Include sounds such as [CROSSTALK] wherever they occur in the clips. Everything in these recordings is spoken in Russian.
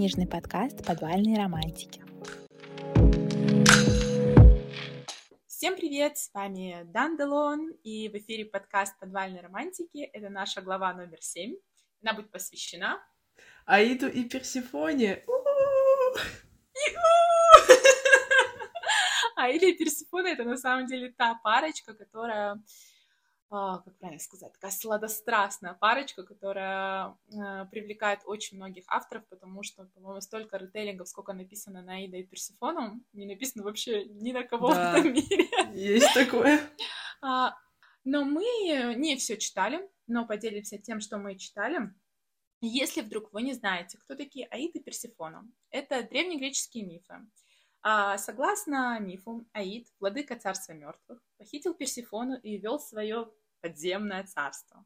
книжный подкаст «Подвальные романтики». Всем привет, с вами Дан Делон, и в эфире подкаст «Подвальные романтики». Это наша глава номер семь. Она будет посвящена... Аиду и Персифоне. [LAUGHS] Аида и Персифона — это на самом деле та парочка, которая как правильно сказать, такая сладострастная парочка, которая э, привлекает очень многих авторов, потому что, по-моему, столько ритейлингов, сколько написано на Ида и Персифону, не написано вообще ни на кого да, в этом мире. Есть такое. [LAUGHS] А, но мы не все читали, но поделимся тем, что мы читали. Если вдруг вы не знаете, кто такие Аид и Персифона, это древнегреческие мифы. А, согласно мифу, Аид, владыка царства мертвых, похитил Персифону и вел свое подземное царство.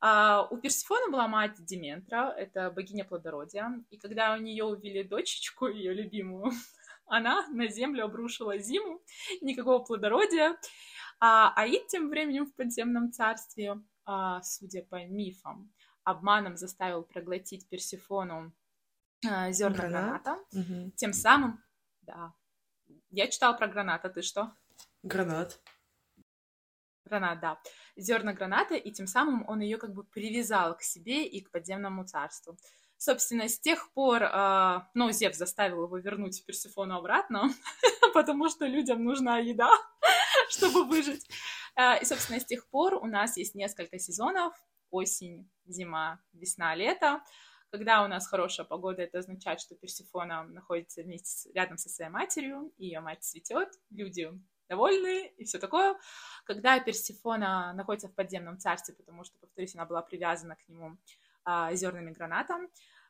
А, у Персифоны была мать Дементра, это богиня плодородия, и когда у нее увели дочечку, ее любимую, [LAUGHS] она на землю обрушила зиму, никакого плодородия, а Аид тем временем в подземном царстве, а, судя по мифам, обманом заставил проглотить Персифону а, зерна Гранат? граната, угу. тем самым, да, я читала про гранат, а ты что? Гранат. Гранат, да зерна граната, и тем самым он ее как бы привязал к себе и к подземному царству. Собственно, с тех пор, э, ну, Зев заставил его вернуть Персифону обратно, [LAUGHS] потому что людям нужна еда, [LAUGHS] чтобы выжить. Э, и, собственно, с тех пор у нас есть несколько сезонов, осень, зима, весна, лето. Когда у нас хорошая погода, это означает, что Персифона находится вместе рядом со своей матерью, ее мать цветет, люди довольны и все такое. Когда Персифона находится в подземном царстве, потому что, повторюсь, она была привязана к нему а, зернами граната,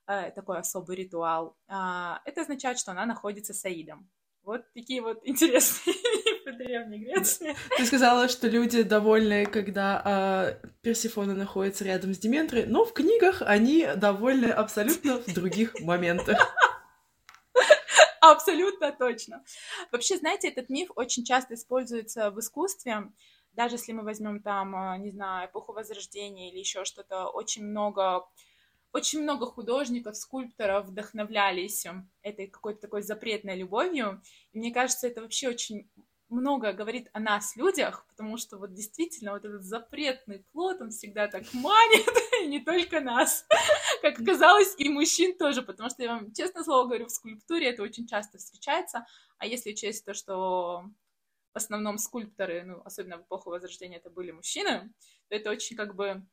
а, такой особый ритуал, а, это означает, что она находится с Аидом. Вот такие вот интересные [LAUGHS] мифы Древней Греции. Ты сказала, что люди довольны, когда э, Персифона находится рядом с Дементрой, но в книгах они довольны абсолютно в других моментах. Абсолютно точно. Вообще, знаете, этот миф очень часто используется в искусстве. Даже если мы возьмем там, а, не знаю, эпоху Возрождения или еще что-то, очень много очень много художников, скульпторов вдохновлялись этой какой-то такой запретной любовью. И мне кажется, это вообще очень много говорит о нас, людях, потому что вот действительно вот этот запретный плод, он всегда так манит, [LAUGHS] и не только нас, как оказалось, и мужчин тоже, потому что я вам честно слово говорю, в скульптуре это очень часто встречается, а если учесть то, что в основном скульпторы, ну, особенно в эпоху Возрождения, это были мужчины, то это очень как бы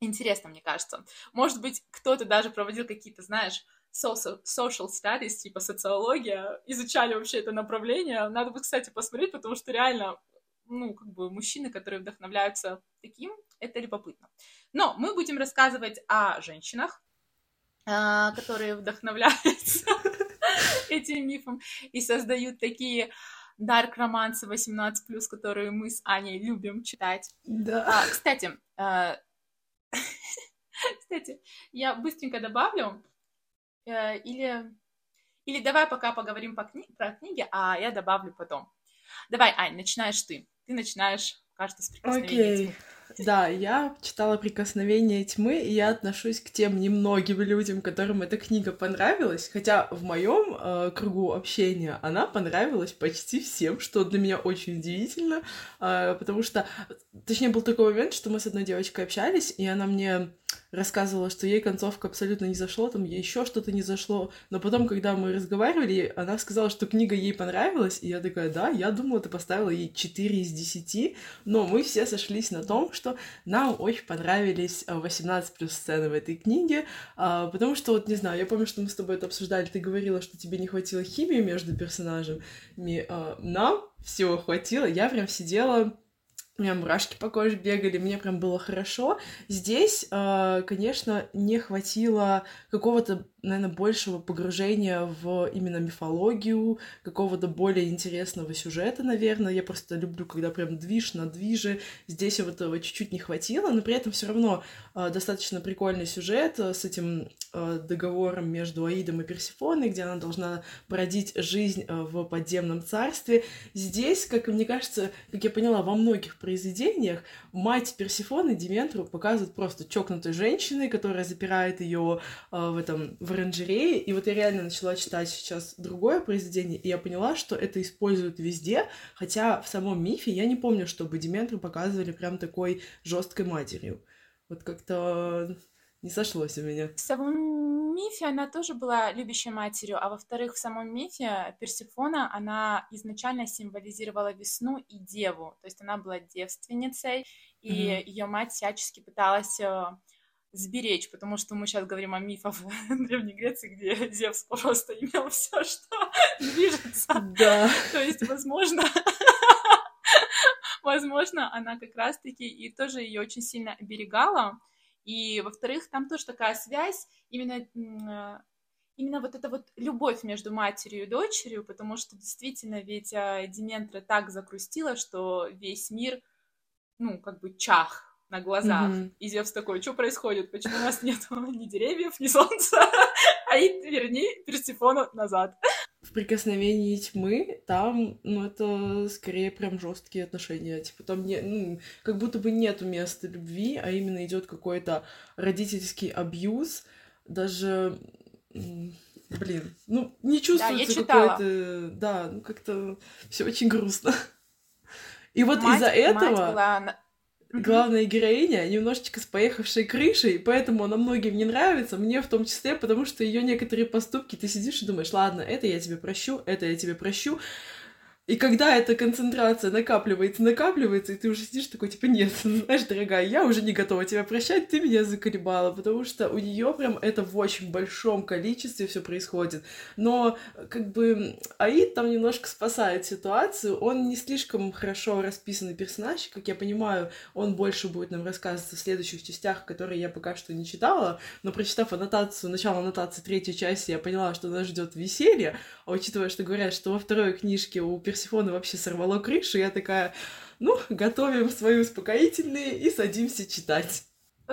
интересно, мне кажется. Может быть, кто-то даже проводил какие-то, знаешь, social studies, типа социология, изучали вообще это направление. Надо бы, кстати, посмотреть, потому что реально, ну, как бы мужчины, которые вдохновляются таким, это любопытно. Но мы будем рассказывать о женщинах, а, которые вдохновляются [LAUGHS] этим мифом и создают такие дарк романсы 18+, которые мы с Аней любим читать. Да. А, кстати, а... [LAUGHS] кстати, я быстренько добавлю, Э, или, или давай пока поговорим по кни... про книги, а я добавлю потом. Давай, Ань, начинаешь ты. Ты начинаешь, кажется, с прикосновения okay. Да, я читала «Прикосновение тьмы», и я отношусь к тем немногим людям, которым эта книга понравилась, хотя в моем э, кругу общения она понравилась почти всем, что для меня очень удивительно, э, потому что, точнее, был такой момент, что мы с одной девочкой общались, и она мне рассказывала, что ей концовка абсолютно не зашло, там ей еще что-то не зашло. Но потом, когда мы разговаривали, она сказала, что книга ей понравилась, и я такая, да, я думала, ты поставила ей 4 из 10, но мы все сошлись на том, что нам очень понравились 18 э, плюс сцены в этой книге, а, потому что, вот, не знаю, я помню, что мы с тобой это обсуждали, ты говорила, что тебе не хватило химии между персонажами, а, нам всего хватило, я прям сидела у меня мурашки по коже бегали, мне прям было хорошо. Здесь, э, конечно, не хватило какого-то, наверное, большего погружения в именно мифологию, какого-то более интересного сюжета, наверное. Я просто люблю, когда прям движ на движе. Здесь вот этого чуть-чуть не хватило, но при этом все равно э, достаточно прикольный сюжет э, с этим договором между Аидом и Персифоной, где она должна бродить жизнь в подземном царстве. Здесь, как мне кажется, как я поняла, во многих произведениях мать Персифоны Дементру показывают просто чокнутой женщиной, которая запирает ее э, в этом в оранжерее. И вот я реально начала читать сейчас другое произведение, и я поняла, что это используют везде, хотя в самом мифе я не помню, чтобы Дементру показывали прям такой жесткой матерью. Вот как-то не сошлось у меня. В самом мифе она тоже была любящей матерью, а во-вторых, в самом мифе Персифона, она изначально символизировала весну и деву, то есть она была девственницей, и mm-hmm. ее мать всячески пыталась э, сберечь, потому что мы сейчас говорим о мифах [LAUGHS] Древней Греции, где [LAUGHS] Зевс просто имел все, что [LAUGHS] движется. Да. То есть, возможно, возможно, она как раз-таки и тоже ее очень сильно оберегала, и, во-вторых, там тоже такая связь, именно, а, именно вот эта вот любовь между матерью и дочерью, потому что действительно ведь а, Дементра так закрустила, что весь мир, ну, как бы чах на глазах. Mm-hmm. И Зевс такой, что происходит? Почему у нас нет ни деревьев, ни солнца? [LAUGHS] А и верни Персифону назад. В прикосновении тьмы там, ну, это скорее прям жесткие отношения. Типа там не, ну, как будто бы нету места любви, а именно идет какой-то родительский абьюз. Даже блин, ну, не чувствуется да, какое-то... Да, ну, как-то все очень грустно. И вот из-за этого... Была главная героиня немножечко с поехавшей крышей, поэтому она многим не нравится, мне в том числе, потому что ее некоторые поступки ты сидишь и думаешь, ладно, это я тебе прощу, это я тебе прощу, и когда эта концентрация накапливается, накапливается, и ты уже сидишь такой, типа, нет, [LAUGHS] знаешь, дорогая, я уже не готова тебя прощать, ты меня заколебала, потому что у нее прям это в очень большом количестве все происходит. Но, как бы, Аид там немножко спасает ситуацию, он не слишком хорошо расписанный персонаж, как я понимаю, он больше будет нам рассказываться в следующих частях, которые я пока что не читала, но прочитав аннотацию, начало аннотации третьей части, я поняла, что нас ждет веселье, а учитывая, что говорят, что во второй книжке у Персифона вообще сорвало крышу, я такая, ну, готовим свои успокоительные и садимся читать.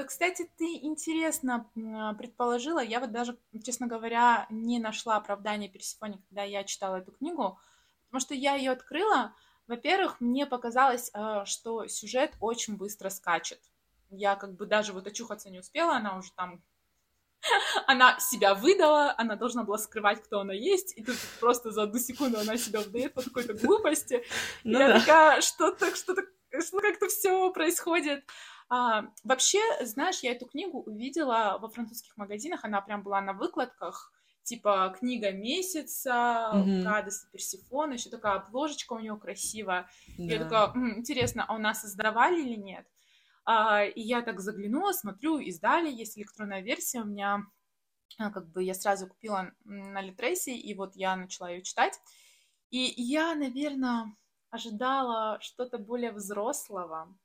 Кстати, ты интересно предположила, я вот даже, честно говоря, не нашла оправдания Персифоне, когда я читала эту книгу, потому что я ее открыла. Во-первых, мне показалось, э, что сюжет очень быстро скачет. Я как бы даже вот очухаться не успела, она уже там она себя выдала, она должна была скрывать, кто она есть, и тут просто за одну секунду она себя выдает по какой-то глупости. Ну, я да. такая, что-то, что-то, что как-то все происходит. А, вообще, знаешь, я эту книгу увидела во французских магазинах, она прям была на выкладках, типа книга месяца, mm-hmm. Кадес и Персифон, еще такая обложечка у нее красивая. Да. Я такая, интересно, а у нас издавали или нет? А, и я так заглянула, смотрю, издали, есть электронная версия, у меня а, как бы я сразу купила на Литрейсе, и вот я начала ее читать. И я, наверное, ожидала что-то более взрослого.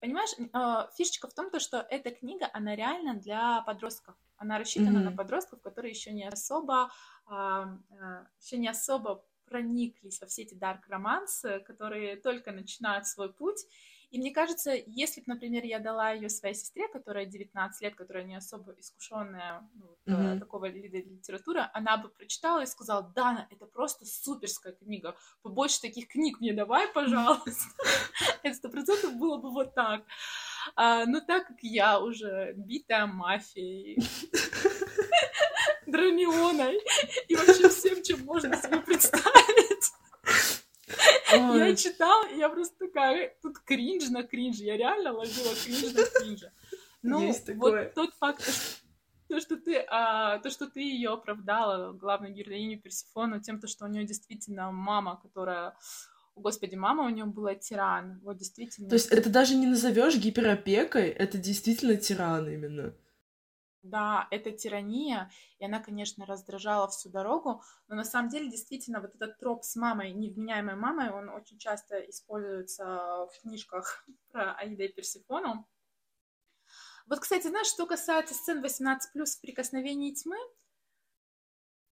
Понимаешь, а, фишечка в том, то, что эта книга, она реально для подростков. Она рассчитана mm-hmm. на подростков, которые еще не особо, еще не особо прониклись во все эти дарк-романсы, которые только начинают свой путь. И мне кажется, если бы, например, я дала ее своей сестре, которая 19 лет, которая не особо искушенная ну, mm-hmm. такого вида литературы, она бы прочитала и сказала, Дана, это просто суперская книга, побольше таких книг мне давай, [LAUGHS] пожалуйста. Это сто процентов было бы вот так. А, но так как я уже битая мафией, [LAUGHS] драмионой и вообще всем, чем можно себе представить, я читала, и я просто такая, тут кринж на кринж, я реально ложила кринж на кринж. Ну, вот тот факт, то, что ты, а, то, что ты ее оправдала, главную героиню Персифону, тем, то, что у нее действительно мама, которая Господи, мама у нее была тиран. Вот действительно. То есть это даже не назовешь гиперопекой, это действительно тиран именно. Да, это тирания, и она, конечно, раздражала всю дорогу, но на самом деле, действительно, вот этот троп с мамой, невменяемой мамой, он очень часто используется в книжках [LAUGHS] про Аида и Персифону. Вот, кстати, знаешь, что касается сцен 18+, в «Прикосновении тьмы»,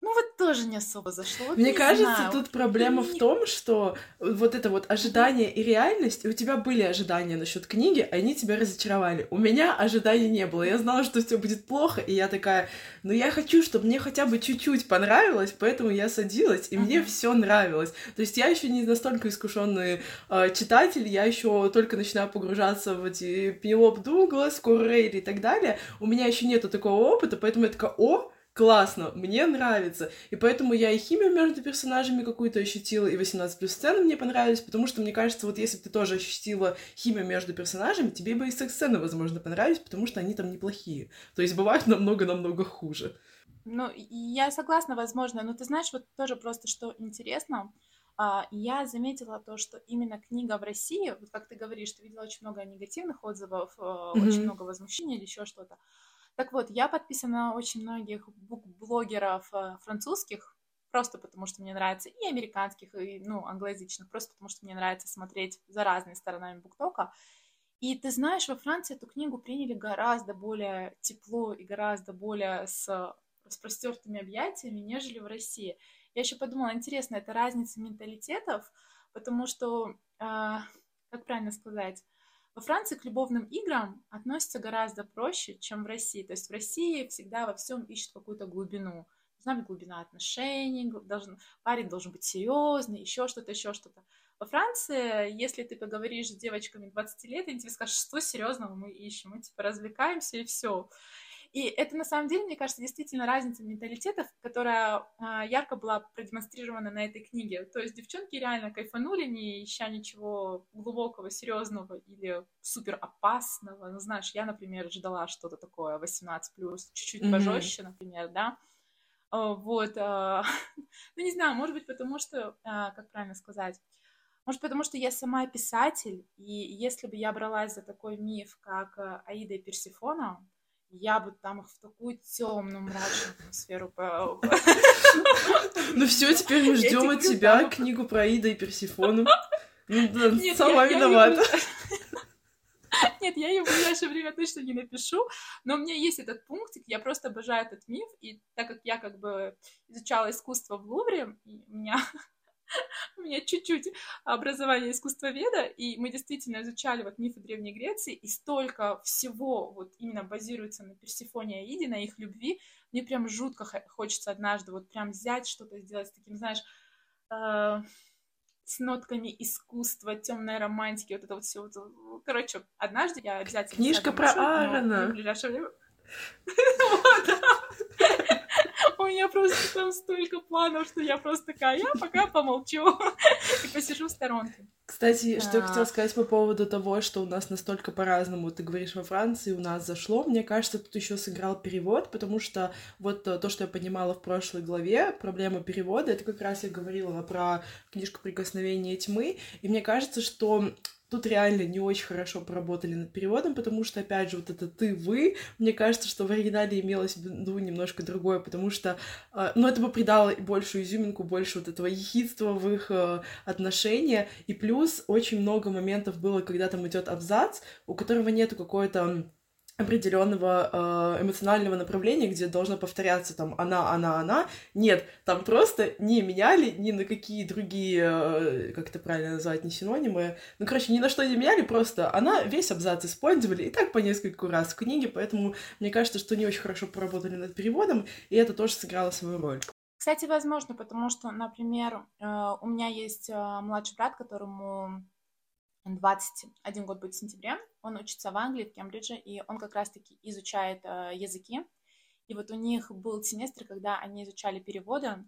ну вот тоже не особо зашло. Вот Мне не кажется, знаю. тут проблема в том, что вот это вот ожидание и реальность, и у тебя были ожидания насчет книги, они тебя разочаровали. У меня ожиданий не было. Я знала, что все будет плохо, и я такая, ну я хочу, чтобы мне хотя бы чуть-чуть понравилось, поэтому я садилась, и мне Мгм. все нравилось. То есть я еще не настолько искушенный э, читатель, я еще только начинаю погружаться в эти Пенелоп Дуглас, Кор Рейли и так далее. У меня еще нету такого опыта, поэтому я такая, о, классно, мне нравится. И поэтому я и химию между персонажами какую-то ощутила, и 18 плюс сцены мне понравились, потому что, мне кажется, вот если бы ты тоже ощутила химию между персонажами, тебе бы и секс-сцены, возможно, понравились, потому что они там неплохие. То есть бывают намного-намного хуже. Ну, я согласна, возможно, но ты знаешь, вот тоже просто что интересно, а, я заметила то, что именно книга в России, вот как ты говоришь, ты видела очень много негативных отзывов, э, очень много возмущений или еще что-то. Так вот, я подписана на очень многих бук-блогеров э, французских, просто потому что мне нравится, и американских, и, ну, англоязычных, просто потому что мне нравится смотреть за разными сторонами буктока. И ты знаешь, во Франции эту книгу приняли гораздо более тепло и гораздо более с распростертыми объятиями, нежели в России. Я еще подумала, интересно, это разница менталитетов, потому что, а, как правильно сказать, во Франции к любовным играм относятся гораздо проще, чем в России. То есть в России всегда во всем ищут какую-то глубину. Должна быть глубина отношений, должен, парень должен быть серьезный, еще что-то, еще что-то. Во Франции, если ты поговоришь с девочками 20 лет, они тебе скажут, что серьезного мы ищем, мы типа развлекаемся и все. И это на самом деле, мне кажется, действительно разница менталитетов, которая а, ярко была продемонстрирована на этой книге. То есть девчонки реально кайфанули, не ища ничего глубокого, серьезного или супер опасного. Ну, знаешь, я, например, ждала что-то такое 18+, чуть-чуть Мгм. пожестче, например, да. А, Вот, а, [LAUGHS] ну не знаю, может быть, потому что, как правильно сказать, может, потому что я сама писатель, и если бы я бралась за такой миф, как Аида и Персифона, я бы там их в такую темную, мрачную атмосферу Ну все, теперь мы ждем от тебя книгу про Ида и Персифону. Ну сама я виновата. Нет, я ее в ближайшее время точно не напишу, но у меня есть этот пунктик, я просто обожаю этот миф, и так как я как бы изучала искусство в Лувре, у меня у меня чуть-чуть образование искусствоведа, и мы действительно изучали вот мифы Древней Греции, и столько всего вот именно базируется на Персифоне и Аиде, на их любви, мне прям жутко хочется однажды вот прям взять что-то сделать с таким, знаешь, э, с нотками искусства, темной романтики, вот это вот все. Короче, однажды я обязательно... Книжка про Аарона. в ближайшее время. [LAUGHS] [LAUGHS] Вот. У меня просто там столько планов, что я просто такая, я пока помолчу и посижу в сторонке. Кстати, что я А. хотела сказать по поводу того, что у нас настолько по-разному, ты говоришь, во Франции у нас зашло, мне кажется, тут еще сыграл перевод, потому что вот э, то, что я понимала в прошлой главе, проблема перевода, это как раз я говорила про книжку «Прикосновение тьмы», и мне кажется, что тут реально не очень хорошо поработали над переводом, потому что, опять же, вот это «ты», «вы», мне кажется, что в оригинале имелось в виду немножко другое, потому что, э, ну, это бы придало большую изюминку, больше вот этого ехидства в их э, отношения, и плюс очень много моментов было, когда там идет абзац, у которого нету какой-то определенного э, эмоционального направления, где должно повторяться там она, она, она. Нет, там просто не меняли ни на какие другие, э, как это правильно назвать, не синонимы. Ну, короче, ни на что не меняли, просто она весь абзац использовали, и так по нескольку раз в книге, поэтому мне кажется, что не очень хорошо поработали над переводом, и это тоже сыграло свою роль. Кстати, возможно, потому что, например, э, у меня есть младший брат, которому 21 год будет в сентябре. Он учится в Англии, в Кембридже, и он как раз-таки изучает э, языки. И вот у них был семестр, когда они изучали переводы.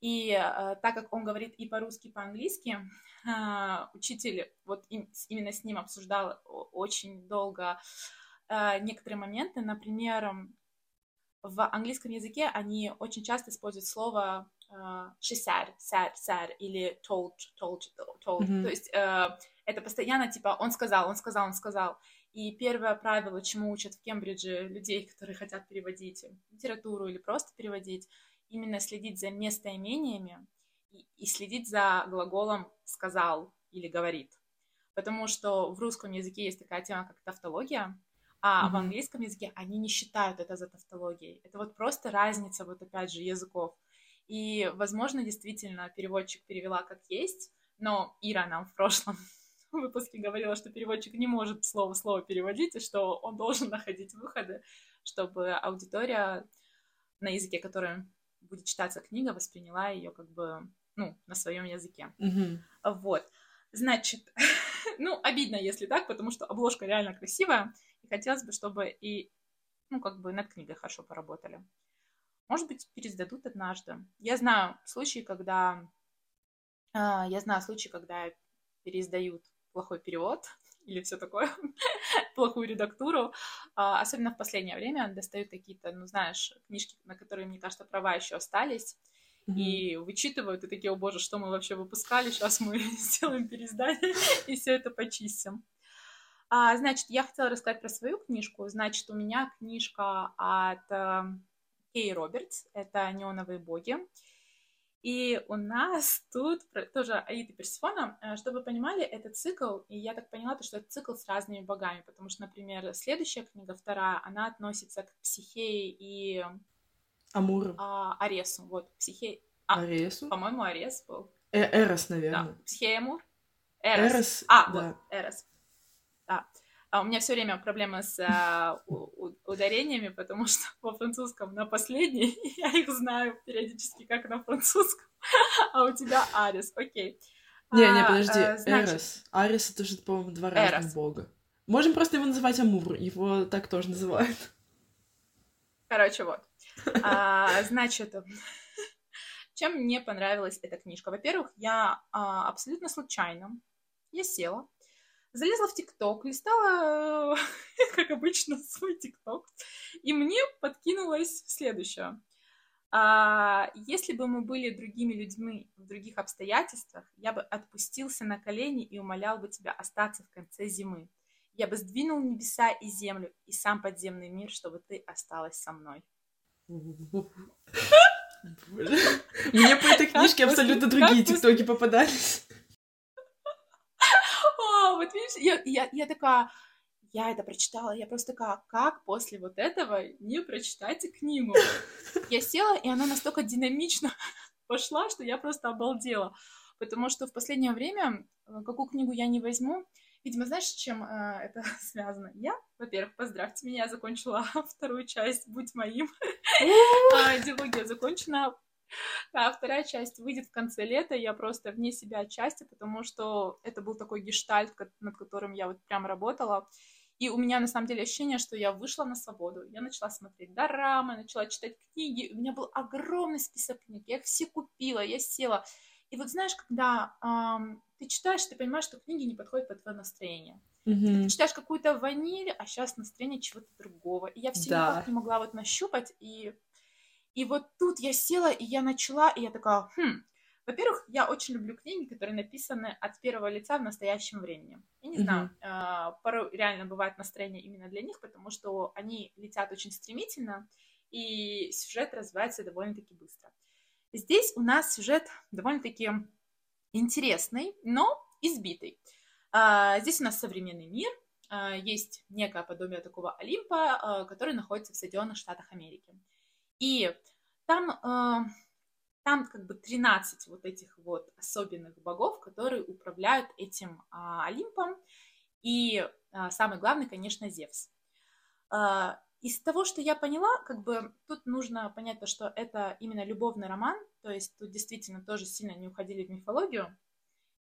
И э, так как он говорит и по-русски, и по-английски, э, учитель вот им- именно с ним обсуждал очень долго э, некоторые моменты. Например, в английском языке они очень часто используют слово э, she said, said, said или told, told, told. Мгм. То есть э, это постоянно типа он сказал, он сказал, он сказал. И первое правило, чему учат в Кембридже людей, которые хотят переводить литературу или просто переводить, именно следить за местоимениями и, и следить за глаголом сказал или говорит. Потому что в русском языке есть такая тема, как тавтология, а в Мгм. английском языке они не считают это за тавтологией. Это вот просто разница, вот опять же, языков. И, возможно, действительно переводчик перевела как есть, но Ира нам в прошлом выпуске говорила, что переводчик не может слово в слово переводить, и что он должен [LAUGHS] находить выходы, чтобы аудитория на языке, которым будет читаться книга, восприняла ее как бы, ну, на своем языке. Mm-hmm. Вот. Значит, [LAUGHS] ну, обидно, если так, потому что обложка реально красивая, и хотелось бы, чтобы и, ну, как бы над книгой хорошо поработали. Может быть, пересдадут однажды. Я знаю случаи, когда... Э, я знаю случаи, когда переиздают плохой перевод или все такое, [LAUGHS] плохую редактуру. А, особенно в последнее время достают какие-то, ну, знаешь, книжки, на которые, мне кажется, права еще остались, mm-hmm. и вычитывают, и такие, о боже, что мы вообще выпускали, сейчас мы [LAUGHS] сделаем переиздание [LAUGHS] и все это почистим. А, значит, я хотела рассказать про свою книжку. Значит, у меня книжка от э, Кей Робертс, это «Неоновые боги». И у нас тут тоже Аид и Персифона, э, чтобы вы понимали, это цикл, и я так поняла, то, что это цикл с разными богами, потому что, например, следующая книга, вторая, она относится к Психее и... Амуру. А, Аресу, вот, Психей... А, Аресу? По-моему, Арес был. Э Эрос, наверное. Да, Психея Амур. Эрос. Эрос, а, да. вот, Эрос. Да. А у меня все время проблемы с а, у, ударениями, потому что по [LAUGHS] французскому на последний [LAUGHS] я их знаю периодически как на французском, [LAUGHS] а у тебя Арис, окей. Не, не, подожди, а, значит... Эрос. Арис это же, по-моему, два Эрос. разных бога. Можем просто его называть Амур, его так тоже называют. Короче, вот. А, значит, чем мне понравилась эта книжка? Во-первых, я а, абсолютно случайно, я села, залезла в ТикТок, листала, [LAUGHS] как обычно, свой ТикТок, и мне подкинулось следующее. А, если бы мы были другими людьми в других обстоятельствах, я бы отпустился на колени и умолял бы тебя остаться в конце зимы. Я бы сдвинул небеса и землю, и сам подземный мир, чтобы ты осталась со мной. Мне по этой книжке абсолютно другие тиктоки попадались я, я, я такая, я это прочитала, я просто такая, как после вот этого не прочитать книгу? Я села, и она настолько динамично [LAUGHS] пошла, что я просто обалдела. Потому что в последнее время, э, какую книгу я не возьму, видимо, знаешь, с чем э, это [LAUGHS] связано? Я, во-первых, поздравьте меня, я закончила [LAUGHS] вторую часть «Будь моим». А, диалогия закончена, да, вторая часть выйдет в конце лета, я просто вне себя отчасти, потому что это был такой гештальт, над которым я вот прям работала. И у меня на самом деле ощущение, что я вышла на свободу. Я начала смотреть дорамы, начала читать книги. У меня был огромный список книг. Я их все купила, я села. И вот знаешь, когда эм, ты читаешь, ты понимаешь, что книги не подходят под твое настроение. Mm-hmm. Ты читаешь какую-то ваниль, а сейчас настроение чего-то другого. И я все да. никак не могла вот нащупать. И и вот тут я села, и я начала, и я такая, хм, во-первых, я очень люблю книги, которые написаны от первого лица в настоящем времени. Я не mm-hmm. знаю, э, порой реально бывает настроение именно для них, потому что они летят очень стремительно, и сюжет развивается довольно-таки быстро. Здесь у нас сюжет довольно-таки интересный, но избитый. Э, здесь у нас современный мир, э, есть некое подобие такого Олимпа, который находится в Соединенных Штатах Америки. И там, э, там как бы 13 вот этих вот особенных богов, которые управляют этим э, Олимпом. И э, самый главный, конечно, Зевс. Э, из того, что я поняла, как бы тут нужно понять то, что это именно любовный роман, то есть тут действительно тоже сильно не уходили в мифологию.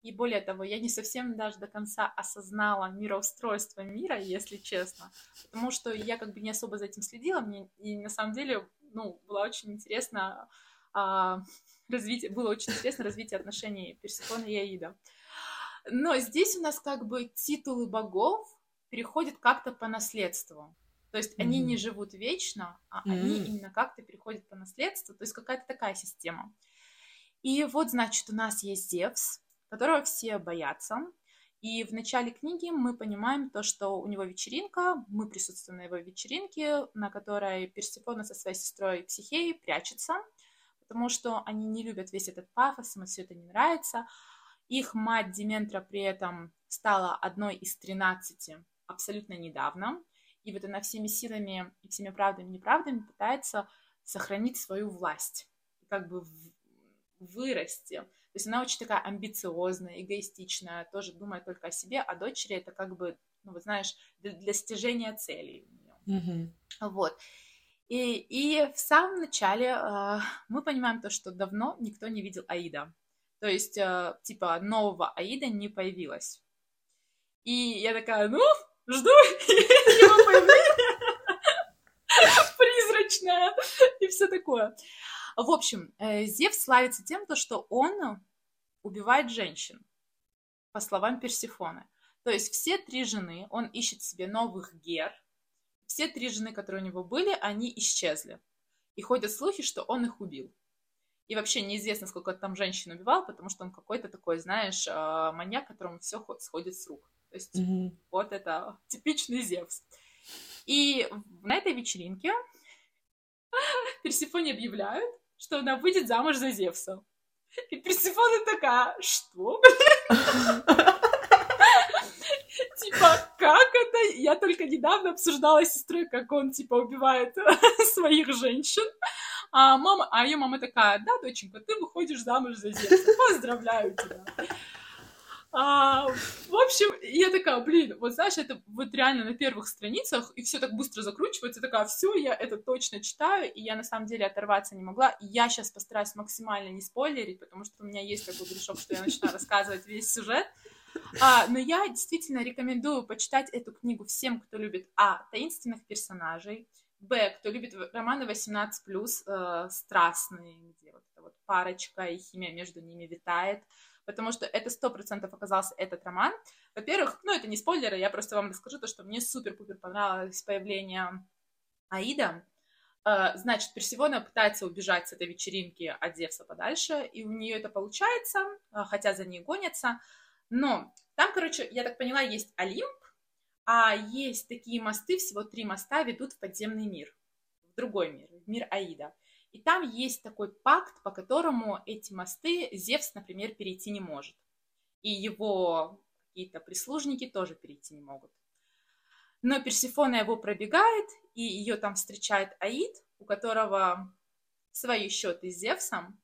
И более того, я не совсем даже до конца осознала мироустройство мира, если честно, потому что я как бы не особо за этим следила, мне и на самом деле ну, было очень интересно а, развитие, было очень интересно развитие отношений Персифона и Аида. Но здесь у нас как бы титулы богов переходят как-то по наследству. То есть mm-hmm. они не живут вечно, а mm-hmm. они именно как-то переходят по наследству. То есть какая-то такая система. И вот, значит, у нас есть Зевс, которого все боятся. И в начале книги мы понимаем то, что у него вечеринка, мы присутствуем на его вечеринке, на которой Персифона со своей сестрой Психеей прячется, потому что они не любят весь этот пафос, им все это не нравится. Их мать Дементра при этом стала одной из тринадцати абсолютно недавно, и вот она всеми силами и всеми правдами и неправдами пытается сохранить свою власть. Как бы вырасти. То есть она очень такая амбициозная, эгоистичная, тоже думает только о себе, а дочери это как бы, ну, вот знаешь, для, для достижения целей. Мгм. Вот. И, и в самом начале э, мы понимаем то, что давно никто не видел Аида. То есть, э, типа, нового Аида не появилось. И я такая, ну, жду [LAUGHS] его появления. Призрачная. И все такое. В общем, э, Зевс славится тем, то, что он убивает женщин, по словам Персифоны. То есть все три жены, он ищет себе новых гер, все три жены, которые у него были, они исчезли. И ходят слухи, что он их убил. И вообще неизвестно, сколько там женщин убивал, потому что он какой-то такой, знаешь, а, маньяк, которому все сходит с рук. То есть Мгм. вот это [LAUGHS] типичный Зевс. И на этой вечеринке [LAUGHS] Персифоне объявляют, что она выйдет замуж за Зевса. И Персифона такая, что? [LAUGHS] Типа, как это? Я только недавно обсуждала с сестрой, как он, типа, убивает [LAUGHS] своих женщин. А мама, а ее мама такая, да, доченька, ты выходишь замуж за Зевса. Поздравляю тебя. А, в общем, я такая, блин, вот знаешь, это вот реально на первых страницах, и все так быстро закручивается, такая, все, я это точно читаю, и я на самом деле оторваться не могла. Я сейчас постараюсь максимально не спойлерить, потому что у меня есть такой грешок, что я начинаю рассказывать весь сюжет. А, но я действительно рекомендую почитать эту книгу всем, кто любит, а, таинственных персонажей, б, кто любит романы 18+, э, страстные, где вот эта вот парочка и химия между ними витает, потому что это сто процентов оказался этот роман. Во-первых, ну, это не спойлеры, я просто вам расскажу то, что мне супер-пупер понравилось появление Аида. Э, Значит, Персифона пытается убежать с этой вечеринки от Зевса подальше, и у нее это получается, э, хотя за ней гонятся. Но там, короче, я так поняла, есть Олимп, а есть такие мосты, всего три моста ведут в подземный мир, в другой мир, в мир Аида. И там есть такой пакт, по которому эти мосты Зевс, например, перейти не может. И его какие-то прислужники тоже перейти не могут. Но Персифона его пробегает, и ее там встречает Аид, у которого свои счеты с Зевсом,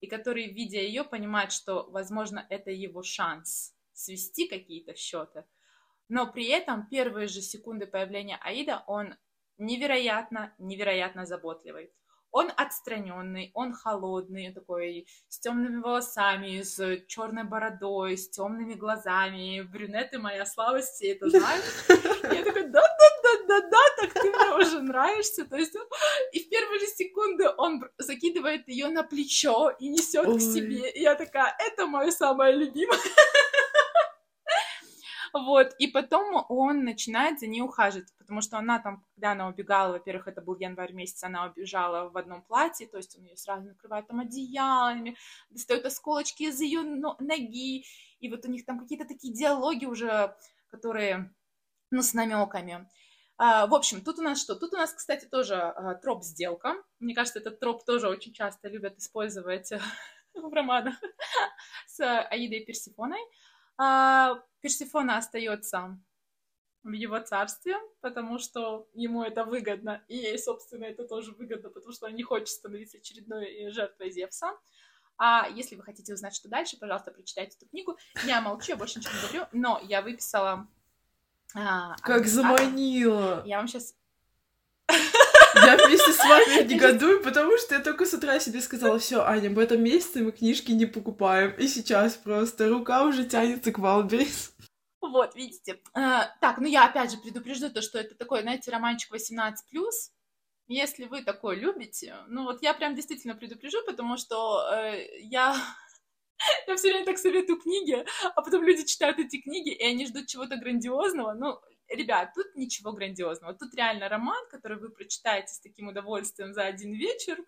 и который, видя ее, понимает, что, возможно, это его шанс свести какие-то счеты. Но при этом первые же секунды появления Аида он невероятно, невероятно заботливый. Он отстраненный, он холодный, такой с темными волосами, с черной бородой, с темными глазами. Брюнеты моя слабость, все это знают. И я такая, да-да-да-да-да, так ты мне уже нравишься. То есть, и в первые же секунды он закидывает ее на плечо и несет к себе. И я такая, это мое самое любимое. Вот, и потом он начинает за ней ухаживать, потому что она там, когда она убегала, во-первых, это был январь месяц, она убежала в одном платье, то есть он ее сразу накрывает там одеялами, достает осколочки из ее ноги, и вот у них там какие-то такие диалоги уже, которые, ну, с намеками. А, в общем, тут у нас что? Тут у нас, кстати, тоже а, троп сделка. Мне кажется, этот троп тоже очень часто любят использовать [LAUGHS] в романах [LAUGHS] с Аидой и Персифоной. А, Персифона остается в его царстве, потому что ему это выгодно, и ей, собственно, это тоже выгодно, потому что она не хочет становиться очередной э, жертвой Зевса. А если вы хотите узнать, что дальше, пожалуйста, прочитайте эту книгу. Я молчу, я больше ничего не говорю, но я выписала... а, Как один заманила! Я вам сейчас... Я вместе с вами негодую, потому что я только с утра себе сказала, все, Аня, в этом месяце мы книжки не покупаем. И сейчас просто рука уже тянется к Валберис. Вот, видите. А, так, ну я опять же предупрежу то, что это такой, знаете, романчик 18+. Если вы такое любите, ну вот я прям действительно предупрежу, потому что э, я... [LAUGHS] Я все время так советую книги, а потом люди читают эти книги, и они ждут чего-то грандиозного. Ну, ребят, тут ничего грандиозного. Тут реально роман, который вы прочитаете с таким удовольствием за один вечер,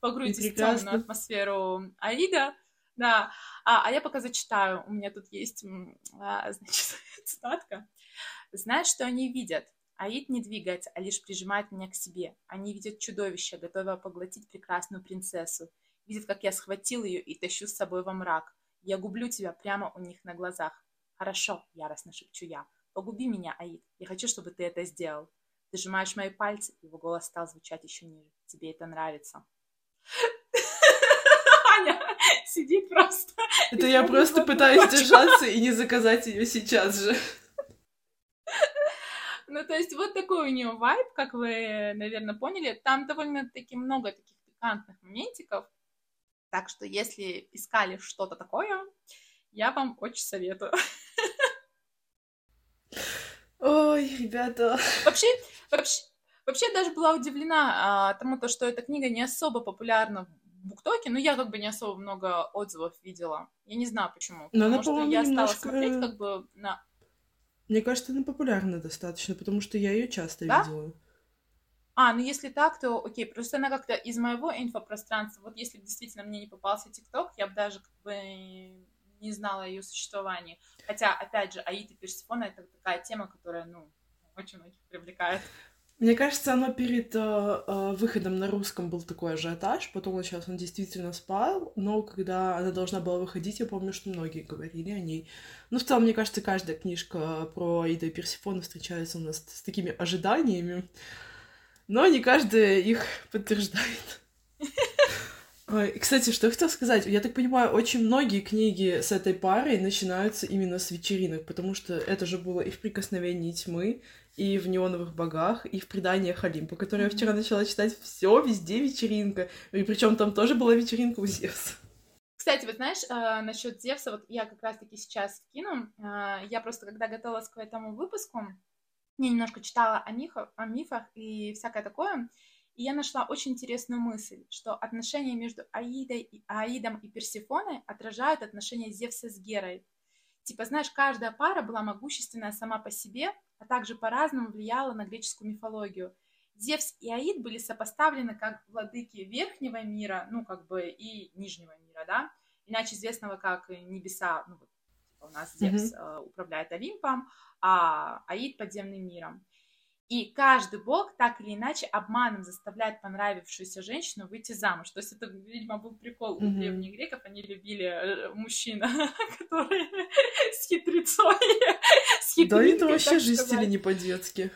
погрузитесь в темную атмосферу Аида, да, а, а я пока зачитаю. У меня тут есть, а, [LAUGHS] значит, цитатка. Знаешь, что они видят? Аид не двигается, а лишь прижимает меня к себе. Они видят чудовище, готовое поглотить прекрасную принцессу. Видят, как я схватил ее и тащу с собой во мрак. Я гублю тебя прямо у них на глазах. Хорошо, яростно шепчу я. Погуби меня, Аид. Я хочу, чтобы ты это сделал. Ты сжимаешь мои пальцы, его голос стал звучать еще ниже. Тебе это нравится. Сидит просто. Это я просто пытаюсь держаться и не заказать ее сейчас же. Ну, то есть вот такой у нее вайб, как вы, наверное, поняли. Там довольно-таки много таких пикантных моментиков. Так что, если искали что-то такое, я вам очень советую. Ой, ребята. Вообще, вообще, вообще даже была удивлена а, тому, то, что эта книга не особо популярна Буктоке, но я как бы не особо много отзывов видела. Я не знаю почему. Но она, потому что я немножко... стала смотреть как бы на... Мне кажется, она популярна достаточно, потому что я ее часто да? видела. А, ну если так, то окей, просто она как-то из моего инфопространства, вот если действительно мне не попался ТикТок, я бы даже как бы не знала о ее существовании. Хотя, опять же, Аид и Персифона — это такая тема, которая, ну, очень многих привлекает. Мне кажется, оно перед э, э, выходом на русском был такой ажиотаж, потом вот сейчас он действительно спал, но когда она должна была выходить, я помню, что многие говорили о ней. Ну, в целом, мне кажется, каждая книжка про Аида и Персифона встречается у нас с такими ожиданиями, но не каждая их подтверждает. Ой, кстати, что я хотела сказать? Я так понимаю, очень многие книги с этой парой начинаются именно с вечеринок, потому что это же было и в «Прикосновении тьмы», и в «Неоновых богах», и в «Преданиях Олимпа», которые я вчера начала читать. Все везде вечеринка. И причем там тоже была вечеринка у Зевса. Кстати, вот знаешь, э, насчет Зевса, вот я как раз-таки сейчас кину. Э, я просто, когда готовилась к этому выпуску, я немножко читала о, мифах, о мифах и всякое такое, и я нашла очень интересную мысль, что отношения между Аидой и, Аидом и Персифоной отражают отношения Зевса с Герой. Типа, знаешь, каждая пара была могущественная сама по себе, а также по-разному влияла на греческую мифологию. Зевс и Аид были сопоставлены как владыки верхнего мира, ну, как бы, и нижнего мира, да, иначе известного как небеса, ну, вот, типа у нас Зевс mm-hmm. управляет Олимпом, а Аид подземным миром. И каждый бог так или иначе обманом заставляет понравившуюся женщину выйти замуж. То есть это, видимо, был прикол mm-hmm. у древних греков. Они любили э, мужчин, [LAUGHS] которые с хитрецой. Да, это вообще жестили не по-детски.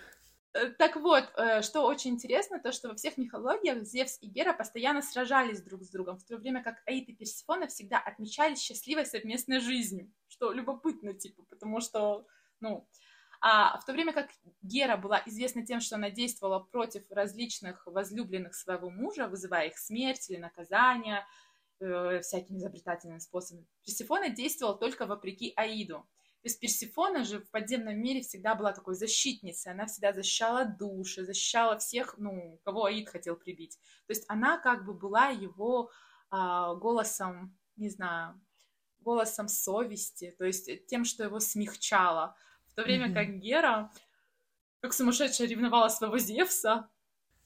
Э, так вот, э, что очень интересно, то, что во всех мифологиях Зевс и Гера постоянно сражались друг с другом, в то время как Аид и Персифона всегда отмечались счастливой совместной жизнью, что любопытно, типа, потому что, ну, а в то время как Гера была известна тем, что она действовала против различных возлюбленных своего мужа, вызывая их смерть или наказание э, всякими изобретательными способами, Персифона действовала только вопреки Аиду. То есть Персифона же в подземном мире всегда была такой защитницей, она всегда защищала души, защищала всех, ну, кого Аид хотел прибить. То есть она как бы была его а, голосом, не знаю, голосом совести, то есть тем, что его смягчало то время mm-hmm. как Гера, как сумасшедшая, ревновала своего Зевса.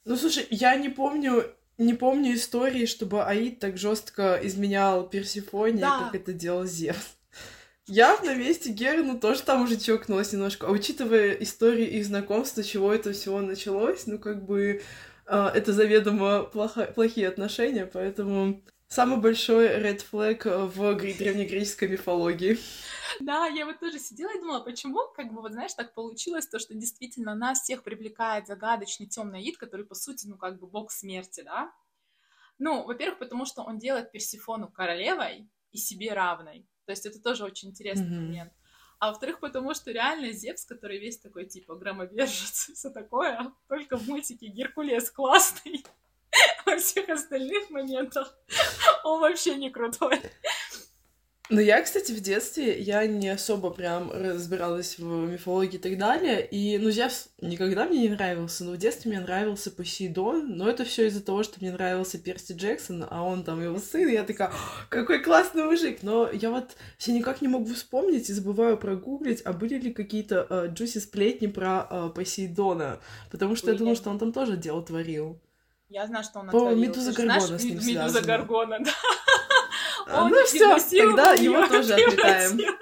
Ну, слушай, я не помню, не помню истории, чтобы Аид так жестко изменял Персифоне, да. как это делал Зевс. Я на месте Геры, ну, тоже там уже чокнулась немножко. А учитывая истории их знакомства, чего это всего началось, ну, как бы э, это заведомо плохо, плохие отношения, поэтому самый большой red flag в древнегреческой мифологии. Да, я вот тоже сидела и думала, почему, как бы, вот знаешь, так получилось, то, что действительно нас всех привлекает загадочный темный Аид, который, по сути, ну, как бы бог смерти, да? Ну, во-первых, потому что он делает Персифону королевой и себе равной. То есть это тоже очень интересный mm-hmm. момент. А во-вторых, потому что реально Зевс, который весь такой, типа, громовержец все такое, только в мультике Геркулес классный. Всех остальных моментах [LAUGHS] он вообще не крутой. Ну, я, кстати, в детстве, я не особо прям разбиралась в мифологии и так далее, и, ну, Зевс никогда мне не нравился, но в детстве мне нравился Посейдон, но это все из-за того, что мне нравился Перси Джексон, а он там его сын, и я такая, какой классный мужик, но я вот все никак не могу вспомнить и забываю прогуглить, а были ли какие-то uh, джуси сплетни про uh, Посейдона, потому что были. я думаю, что он там тоже дело творил. Я знаю, что он натворил. Медуза Гаргона знаешь, с ним Медуза Гаргона, да. А, ну все, тогда его тоже отметаем. [LAUGHS]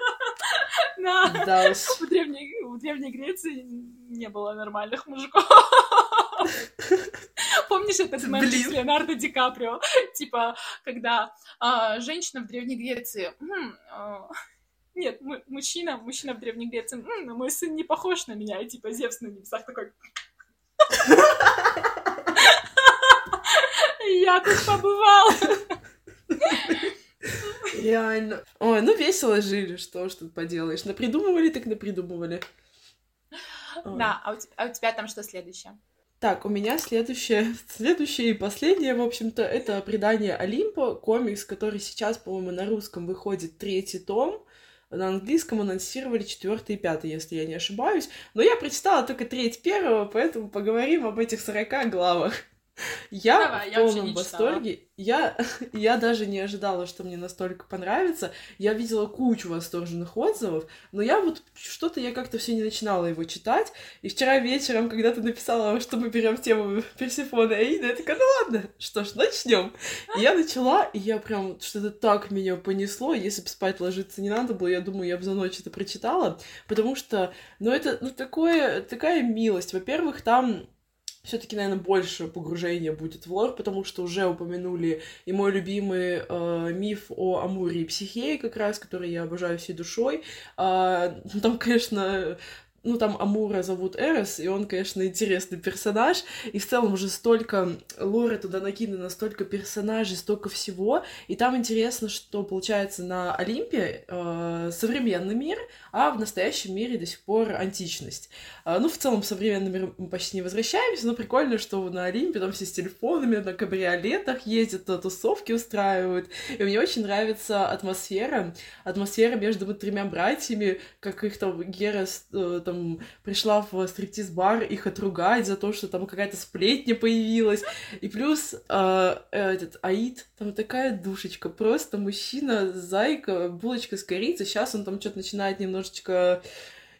Да. да уж. В древней, в древней Греции не было нормальных мужиков. [LAUGHS] Помнишь этот мем с Леонардо Ди Каприо? Типа, когда а, женщина в Древней Греции... М, а, нет, мужчина, мужчина в Древней Греции... М, мой сын не похож на меня. И типа Зевс на небесах такой... [LAUGHS] Я тут побывал. Реально. Ой, ну весело жили, что ж тут поделаешь. Напридумывали, так напридумывали. Да, а у, а у тебя там что следующее? Так, у меня следующее, [LAUGHS] следующее и последнее, в общем-то, это «Предание Олимпа», комикс, который сейчас, по-моему, на русском выходит третий том. На английском анонсировали четвертый и пятый, если я не ошибаюсь. Но я прочитала только треть первого, поэтому поговорим об этих 40 главах. Я Давай, в полном я восторге. Я, [LAUGHS] я даже не ожидала, что мне настолько понравится. Я видела кучу восторженных отзывов, но я вот что-то я как-то все не начинала его читать. И вчера вечером, когда ты написала, что мы берем тему Персифона и Аида, я такая, ну ладно, что ж, начнем. И я начала, и я прям что-то так меня понесло. Если бы спать ложиться не надо было, я думаю, я бы за ночь это прочитала, потому что, ну это, ну такое, такая милость. Во-первых, там все-таки, наверное, больше погружения будет в лор, потому что уже упомянули и мой любимый э, миф о Амуре и Психее, как раз, который я обожаю всей душой. Э, там, конечно, ну, там Амура зовут Эрос, и он, конечно, интересный персонаж, и в целом уже столько лора туда накидано, столько персонажей, столько всего, и там интересно, что получается на Олимпе э, современный мир, а в настоящем мире до сих пор античность. Э, ну, в целом, в современный мир мы почти не возвращаемся, но прикольно, что на Олимпе там все с телефонами, на кабриолетах ездят, тусовки устраивают, и мне очень нравится атмосфера, атмосфера между вот тремя братьями, как их там Гера э, там пришла в стриптиз-бар их отругать за то, что там какая-то сплетня появилась. И плюс э, этот Аид, там такая душечка, просто мужчина, зайка, булочка с корицей. Сейчас он там что-то начинает немножечко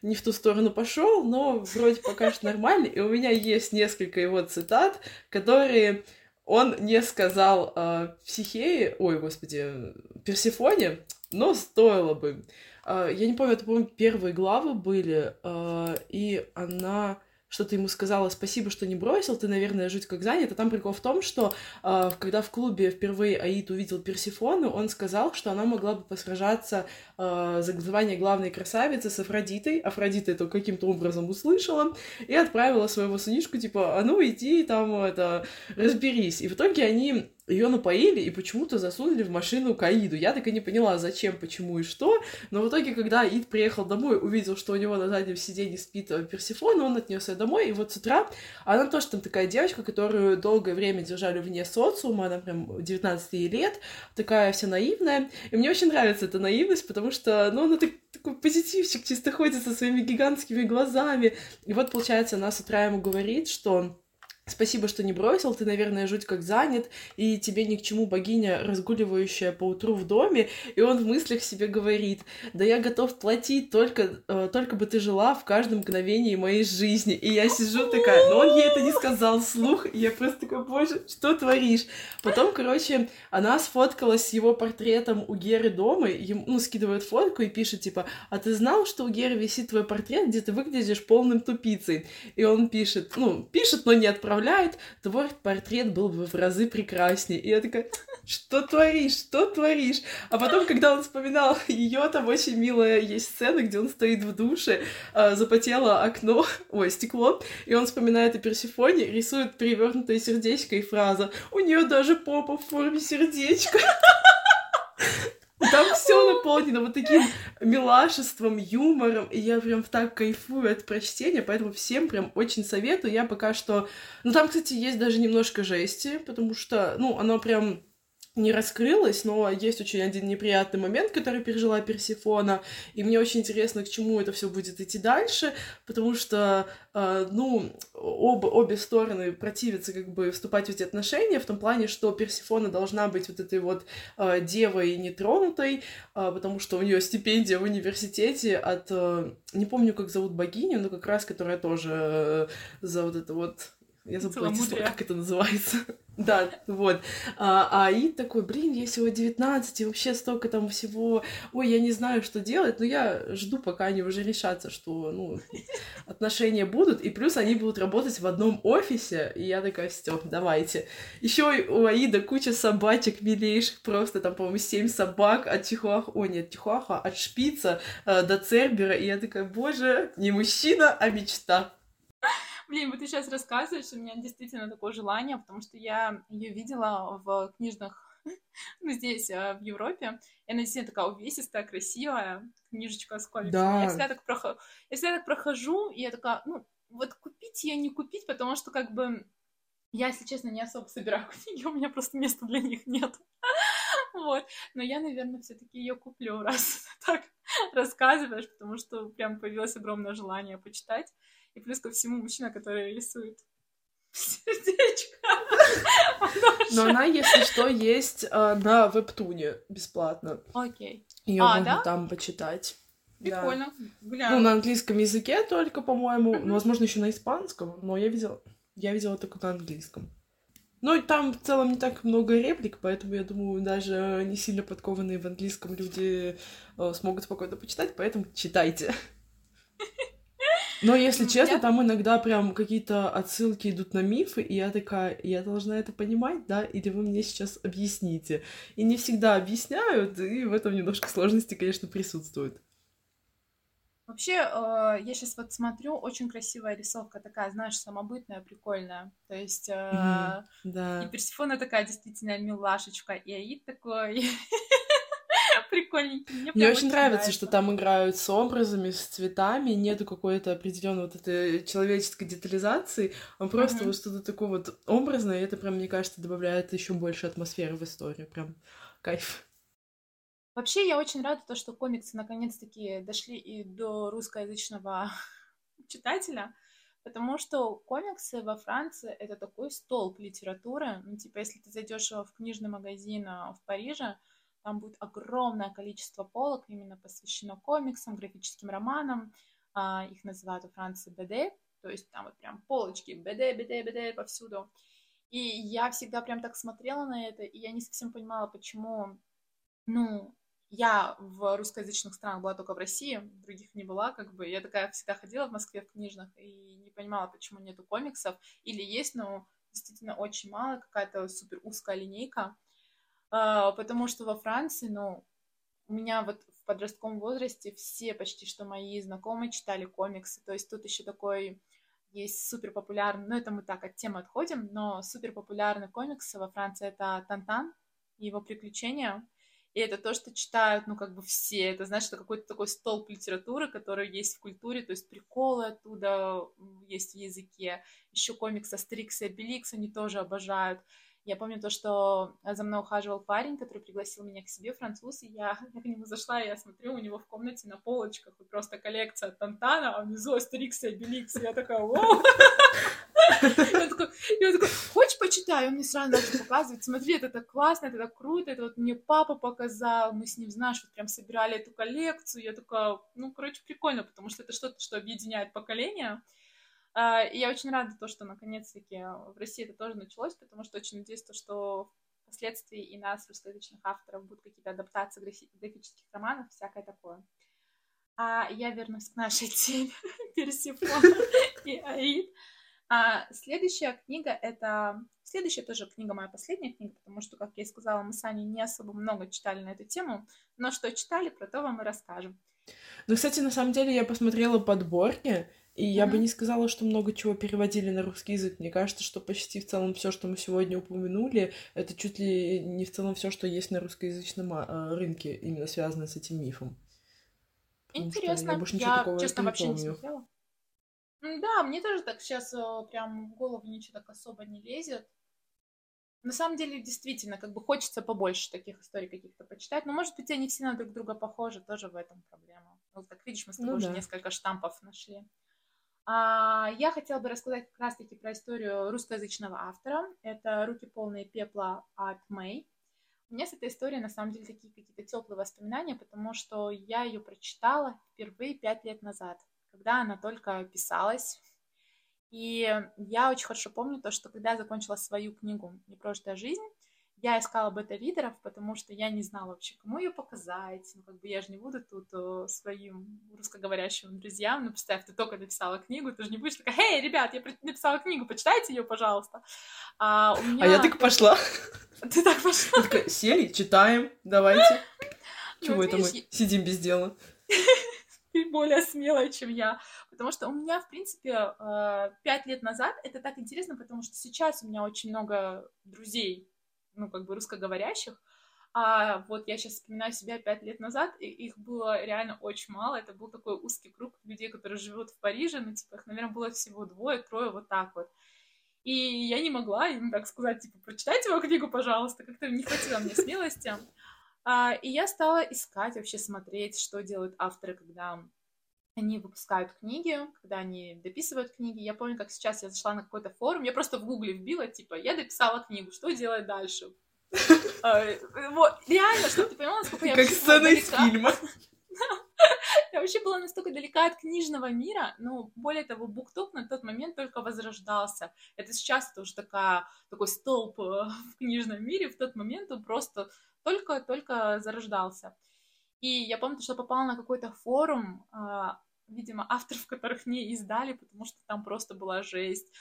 не в ту сторону пошел, но вроде пока что нормально. И у меня есть несколько его цитат, которые он не сказал э, Психее, ой, господи, Персифоне, но стоило бы. А, я не помню, это, по-моему, первые главы были, а, и она что-то ему сказала «спасибо, что не бросил, ты, наверное, жуть как занят». А там прикол в том, что э, когда в клубе впервые Аид увидел Персифону, он сказал, что она могла бы посражаться за звание главной красавицы с Афродитой. Афродита это каким-то образом услышала и отправила своего сынишку, типа, а ну иди там, это, разберись. И в итоге они ее напоили и почему-то засунули в машину к Аиду. Я так и не поняла, зачем, почему и что. Но в итоге, когда Аид приехал домой, увидел, что у него на заднем сиденье спит э, Персифон, он отнес ее домой, и вот с утра она тоже там такая девочка, которую долгое время держали вне социума, она прям 19 лет, такая вся наивная. И мне очень нравится эта наивность, потому что, ну, она так, такой позитивчик, чисто ходит со своими гигантскими глазами. И вот, получается, она с утра ему говорит, что Спасибо, что не бросил, ты, наверное, жуть как занят, и тебе ни к чему богиня, разгуливающая по утру в доме, и он в мыслях себе говорит, да я готов платить, только, э, только бы ты жила в каждом мгновении моей жизни. И я сижу такая, но он ей это не сказал вслух, и я просто такая, боже, что творишь? Потом, короче, она сфоткалась с его портретом у Геры дома, ему, ну, скидывает фотку и пишет, типа, а ты знал, что у Геры висит твой портрет, где ты выглядишь полным тупицей? И он пишет, ну, пишет, но не отправляет отправляет, твой портрет был бы в разы прекраснее. И я такая, что творишь, что творишь? А потом, когда он вспоминал ее, там очень милая есть сцена, где он стоит в душе, э, запотело окно, [LAUGHS] ой, стекло, и он вспоминает о Персифоне, рисует перевернутое сердечко и фраза «У нее даже попа в форме сердечка». [LAUGHS] Там все наполнено вот таким милашеством, юмором, и я прям так кайфую от прочтения, поэтому всем прям очень советую. Я пока что... Ну, там, кстати, есть даже немножко жести, потому что, ну, оно прям не раскрылась, но есть очень один неприятный момент, который пережила Персифона, и мне очень интересно, к чему это все будет идти дальше, потому что, э, ну, об, обе стороны противятся как бы вступать в эти отношения, в том плане, что Персифона должна быть вот этой вот э, девой нетронутой, э, потому что у нее стипендия в университете от, э, не помню, как зовут богиню, но как раз, которая тоже э, за вот это вот я забыла, как это называется. [LAUGHS] да, вот. А, а Ид такой, блин, ей всего 19, и вообще столько там всего. Ой, я не знаю, что делать, но я жду, пока они уже решатся, что, ну, отношения будут, и плюс они будут работать в одном офисе, и я такая, все, давайте. Еще у Аида куча собачек милейших, просто там, по-моему, 7 собак от Чихуаха, ой, нет, Чихуаха, от Шпица э, до Цербера, и я такая, боже, не мужчина, а мечта. Блин, вот ты сейчас рассказываешь, у меня действительно такое желание, потому что я ее видела в книжных [LAUGHS] ну, здесь, а, в Европе, и она действительно такая увесистая, красивая, книжечка с комиксами. Да. Я всегда так, прохожу, я всегда так прохожу, и я такая, ну, вот купить ее не купить, потому что, как бы, я, если честно, не особо собираю [LAUGHS] книги, у меня просто места для них нет. [LAUGHS] Вот. Но я, наверное, все-таки ее куплю, раз так рассказываешь, потому что прям появилось огромное желание почитать. И плюс ко всему мужчина, который рисует [LAUGHS] сердечко. Но она, если что, есть э, на вебтуне бесплатно. Окей. Ее А, можно да? там почитать. Да. Прикольно. Ну, Гуляю. на английском языке только, по-моему. Ну, возможно, еще на испанском, но я видела, я видела только на английском. Ну, и там в целом не так много реплик, поэтому я думаю, даже не сильно подкованные в английском люди э, смогут спокойно почитать, поэтому читайте. [LAUGHS] Но, если М, честно, я- там иногда прям какие-то отсылки идут на мифы, и я такая, я должна это понимать, да, или вы мне сейчас объясните. И не всегда объясняют, и в этом немножко сложности, конечно, присутствуют. Вообще, э, я сейчас вот смотрю, очень красивая рисовка такая, знаешь, самобытная, прикольная. То есть э, Мгм. и Да. Персифона такая действительно милашечка, и Аид такой [LAUGHS] прикольненький. Мне, Мне очень нравится, что там играют с образами, с цветами, нету какой-то определенной вот этой человеческой детализации, а просто Мгм. вот что-то такое вот образное, и это прям, мне кажется, добавляет еще больше атмосферы в историю, прям кайф. Вообще, я очень рада, то, что комиксы наконец-таки дошли и до русскоязычного [LAUGHS] читателя, потому что комиксы во Франции — это такой столб литературы. Ну, типа, если ты зайдешь в книжный магазин а, в Париже, там будет огромное количество полок именно посвящено комиксам, графическим романам. А, Их называют во Франции БД, то есть там вот прям полочки БД, БД, БД повсюду. И я всегда прям так смотрела на это, и я не совсем понимала, почему ну, я в русскоязычных странах была только в России, других не была, как бы. Я такая всегда ходила в Москве в книжных и не понимала, почему нету комиксов. Или есть, но действительно очень мало, какая-то супер узкая линейка. А, потому что во Франции, ну, у меня вот в подростковом возрасте все почти что мои знакомые читали комиксы. То есть тут еще такой есть супер популярный, ну это мы так от темы отходим, но супер популярный комикс во Франции это Тантан и его приключения. И это то, что читают, ну, как бы все. Это, это какой-то такой столб литературы, который есть в культуре, то есть приколы оттуда есть в языке. Еще комикс Астерикс и Обеликс они тоже обожают. Я помню то, что за мной ухаживал парень, который пригласил меня к себе, француз, и я, [LAUGHS] я к нему зашла, и я смотрю, у него в комнате на полочках вот просто коллекция Тантана, а внизу Астерикс и Обеликс. И я такая, вау! Он [LAUGHS] такой, он такой, хочешь почитай? Он мне сразу начал показывать, смотри, это так классно, это так круто, это вот мне папа показал, мы с ним, знаешь, вот прям собирали эту коллекцию, я такая, ну, короче, прикольно, потому что это что-то, что объединяет поколения. А, я очень рада то, что наконец-таки в России это тоже началось, потому что очень надеюсь, то, что впоследствии и нас, русскоязычных авторов, будут какие-то адаптации графи- графических романов, всякое такое. А я вернусь к нашей теме [LAUGHS] Персифона и Аид. А следующая книга это... Следующая тоже книга, моя последняя книга, потому что, как я и сказала, мы с Аней не особо много читали на эту тему, но что читали, про то вам и расскажем. Ну, кстати, на самом деле я посмотрела подборки, и я бы не сказала, что много чего переводили на русский язык. Мне кажется, что почти в целом все, что мы сегодня упомянули, это чуть ли не в целом все, что есть на русскоязычном а, рынке, именно связано с этим мифом. Потому Интересно. я больше ничего Я, такого честно, не вообще не помню. смотрела. М, Да, мне тоже так сейчас прям в голову ничего так особо не лезет. На самом деле, действительно, как бы хочется побольше таких историй каких-то почитать. Но, может быть, они все на друг друга похожи, тоже в этом проблема. Вот, как видишь, мы с тобой Ну уже да. несколько штампов нашли. А, я хотела бы рассказать как раз-таки про историю русскоязычного автора. Это «Руки полные пепла» от Мэй. У меня с этой историей, на самом деле, такие какие-то теплые воспоминания, потому что я ее прочитала впервые пять лет назад, когда она только писалась. И я очень хорошо помню то, что когда я закончила свою книгу «Непрожитая жизнь», я искала бета-ридеров, потому что я не знала вообще, кому ее показать. Ну, как бы я же не буду тут своим русскоговорящим друзьям, ну, представь, ты только написала книгу, ты же не будешь такая, «Эй, ребят, я написала книгу, почитайте ее, пожалуйста». А, у меня... А я так пошла. [LAUGHS] Ты так пошла? Такая, Сели, читаем, давайте. [LAUGHS] Ну, Чего вот это мы сидим без дела? [LAUGHS] ты более смелая, чем я. Потому что у меня, в принципе, э, пять лет назад это так интересно, потому что сейчас у меня очень много друзей, ну, как бы русскоговорящих, а вот я сейчас вспоминаю себя пять лет назад, и их было реально очень мало. Это был такой узкий круг людей, которые живут в Париже. Ну, типа, их, наверное, было всего двое, трое, вот так вот. И я не могла им так сказать, типа, прочитайте мою книгу, пожалуйста. Как-то не хватило мне смелости. А, и я стала искать, вообще смотреть, что делают авторы, когда они выпускают книги, когда они дописывают книги. Я помню, как сейчас я зашла на какой-то форум, я просто в гугле вбила, типа, я дописала книгу, что делать дальше? [LAUGHS] А, вот, реально, чтобы ты понимала, насколько я... Как сцена из фильма. [LAUGHS] Я вообще была настолько далека от книжного мира, но более того, букток на тот момент только возрождался. Это сейчас это уже такая, такой столб э, [LAUGHS] в книжном мире, в тот момент он просто только-только зарождался. И я помню, что попала на какой-то форум, а, видимо, авторов, которых не издали, потому что там просто была жесть.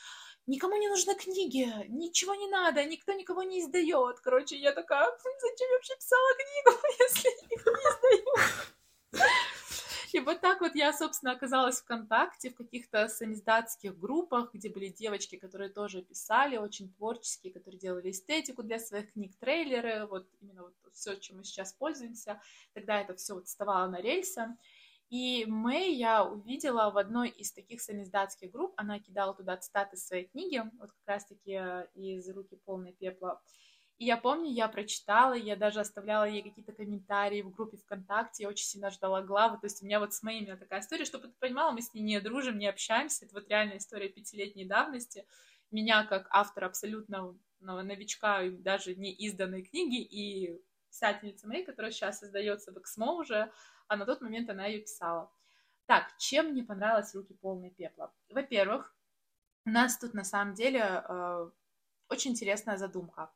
Никому не нужны книги, ничего не надо, никто никого не издает. Короче, я такая, зачем я вообще писала книгу, [LAUGHS] если их не издают? [LAUGHS] И вот так вот я, собственно, оказалась ВКонтакте, в каких-то самиздатских группах, где были девочки, которые тоже писали, очень творческие, которые делали эстетику для своих книг, трейлеры, вот именно вот все, чем мы сейчас пользуемся. Тогда это все вот вставало на рельсы. И Мэй я увидела в одной из таких самиздатских групп, она кидала туда цитаты своей книги, вот как раз-таки э, из «Руки полной пепла». И я помню, я прочитала, я даже оставляла ей какие-то комментарии в группе ВКонтакте, я очень сильно ждала главы, то есть у меня вот с моими такая история, чтобы ты понимала, мы с ней не дружим, не общаемся, это вот реальная история пятилетней давности. Меня как автор абсолютно новичка, даже не изданной книги, и писательница Мэй, которая сейчас издается в Эксмо уже, а на тот момент она ее писала. Так, чем мне понравилось «Руки полные пепла»? Во-первых, у нас тут на самом деле э, очень интересная задумка.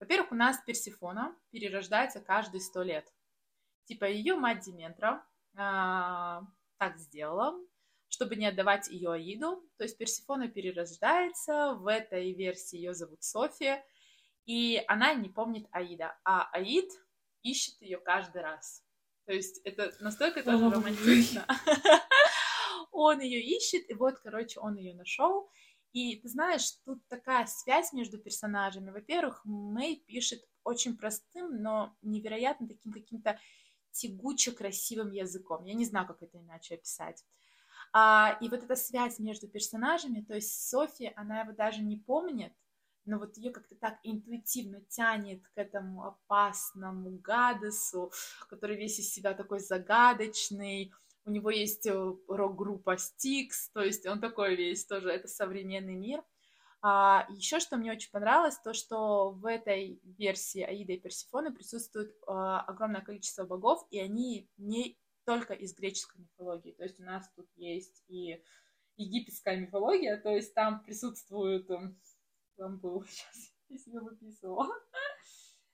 Во-первых, у нас Персифона перерождается каждые сто лет. Типа ее мать Дементра э, так сделала, чтобы не отдавать ее Аиду. То есть Персифона перерождается, в этой версии ее зовут София, и она не помнит Аида, а Аид ищет ее каждый раз. То есть это настолько тоже романтично. [LAUGHS] Он ее ищет, и вот, короче, он ее нашел. И ты знаешь, тут такая связь между персонажами. Во-первых, Мэй пишет очень простым, но невероятно таким каким-то тягуче красивым языком. Я не знаю, как это иначе описать. А, и вот эта связь между персонажами, то есть Софи, она его даже не помнит, но вот ее как-то так интуитивно тянет к этому опасному Гадесу, который весь из себя такой загадочный, у него есть э, рок-группа Styx, то есть он такой весь тоже, это современный мир. А, еще что мне очень понравилось, то что в этой версии Аида и Персифоны присутствует а, огромное количество богов, и они не только из греческой мифологии, то есть у нас тут есть и египетская мифология, то есть там присутствуют эм, там был, [LAUGHS] сейчас я себе выписывала.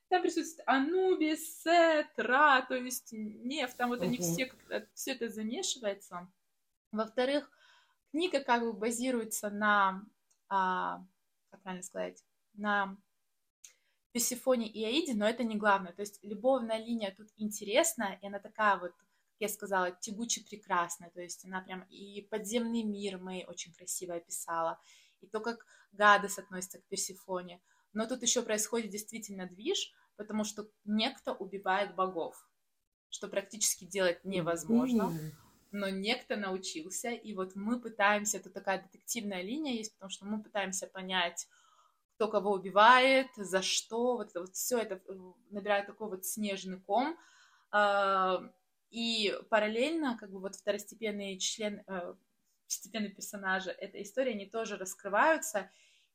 Там присутствует Анубис, Сет, Ра, то есть нефть, там вот они все, как все это замешивается. Во-вторых, книга как бы базируется на, а, как правильно сказать, на Персифоне и Аиде, но это не главное. То есть любовная линия тут интересная, и она такая вот, как я сказала, тягуче прекрасная. То есть она прям и подземный мир мы очень красиво описала, и то, как Гадес относится к Персифоне. Но тут еще происходит действительно движ, потому что некто убивает богов, что практически делать невозможно. Но некто научился, и вот мы пытаемся, это такая детективная линия есть, потому что мы пытаемся понять, кто кого убивает, за что, вот это вот все это э, набирает такой вот снежный ком. А, и параллельно, как бы вот второстепенные члены, э, постепенно персонажи этой истории, они тоже раскрываются,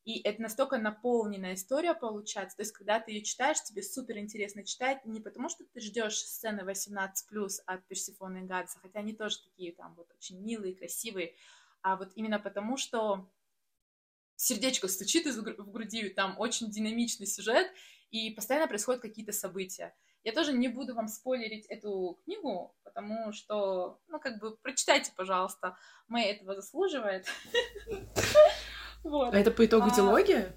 и это настолько наполненная история получается. То есть, когда ты ее читаешь, тебе супер интересно читать, не потому что ты ждешь сцены 18+, от Персифоны и Гадса, хотя они тоже такие там вот очень милые, красивые, а вот именно потому, что сердечко стучит в груди, там очень динамичный сюжет, и постоянно происходят какие-то события. Я тоже не буду вам спойлерить эту книгу, потому что, ну, как бы, прочитайте, пожалуйста. Мэй этого заслуживает. [LAUGHS] А это по итогу а, дилогия?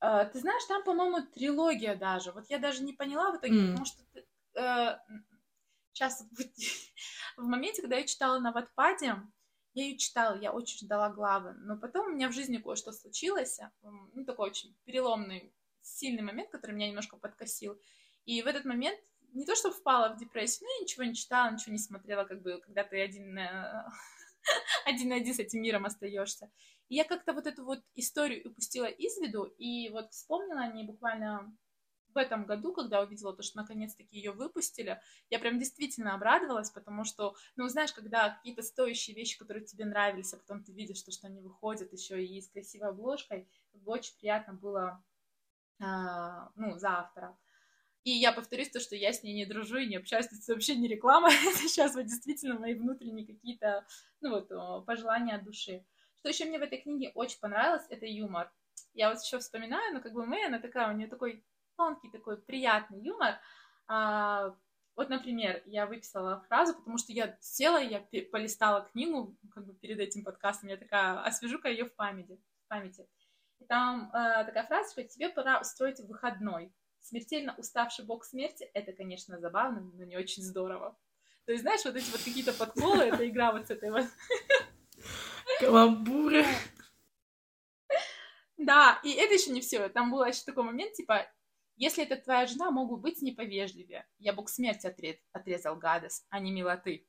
А, ты знаешь, там, по-моему, трилогия даже. Вот я даже не поняла в итоге, потому что сейчас э, [LAUGHS] в моменте, когда я читала на Ватпаде, я ее читала, я очень ждала главы, но потом у меня в жизни кое-что случилось, ну, такой очень переломный сильный момент, который меня немножко подкосил. И в этот момент не то, что впала в депрессию, но я ничего не читала, ничего не смотрела, как бы, когда ты один на [LAUGHS] один на один с этим миром остаешься. И я как-то вот эту вот историю упустила из виду, и вот вспомнила о ней буквально в этом году, когда увидела то, что наконец-таки ее выпустили, я прям действительно обрадовалась, потому что, ну, знаешь, когда какие-то стоящие вещи, которые тебе нравились, а потом ты видишь, то, что они выходят еще и с красивой обложкой, как бы очень приятно было, а, ну, за автора. И я повторюсь то, что я с ней не дружу и не общаюсь, это вообще не реклама, [LAUGHS] это сейчас вот действительно мои внутренние какие-то, ну вот, пожелания от души. Что еще мне в этой книге очень понравилось, это юмор. Я вот еще вспоминаю, ну как бы Мэй, она такая, у нее такой тонкий, такой приятный юмор. А, вот, например, я выписала фразу, потому что я села, я полистала книгу как бы перед этим подкастом, я такая, освежу-ка ее в памяти. В памяти. И там э, такая фраза, что тебе пора устроить выходной смертельно уставший бог смерти, это, конечно, забавно, но не очень здорово. То есть, знаешь, вот эти вот какие-то подколы, это игра вот с этой вот... [LAUGHS] Каламбуры. Да, и это еще не все. Там был еще такой момент, типа, если это твоя жена, могу быть неповежливее. Я бог смерти отрез... отрезал Гадес, а не милоты.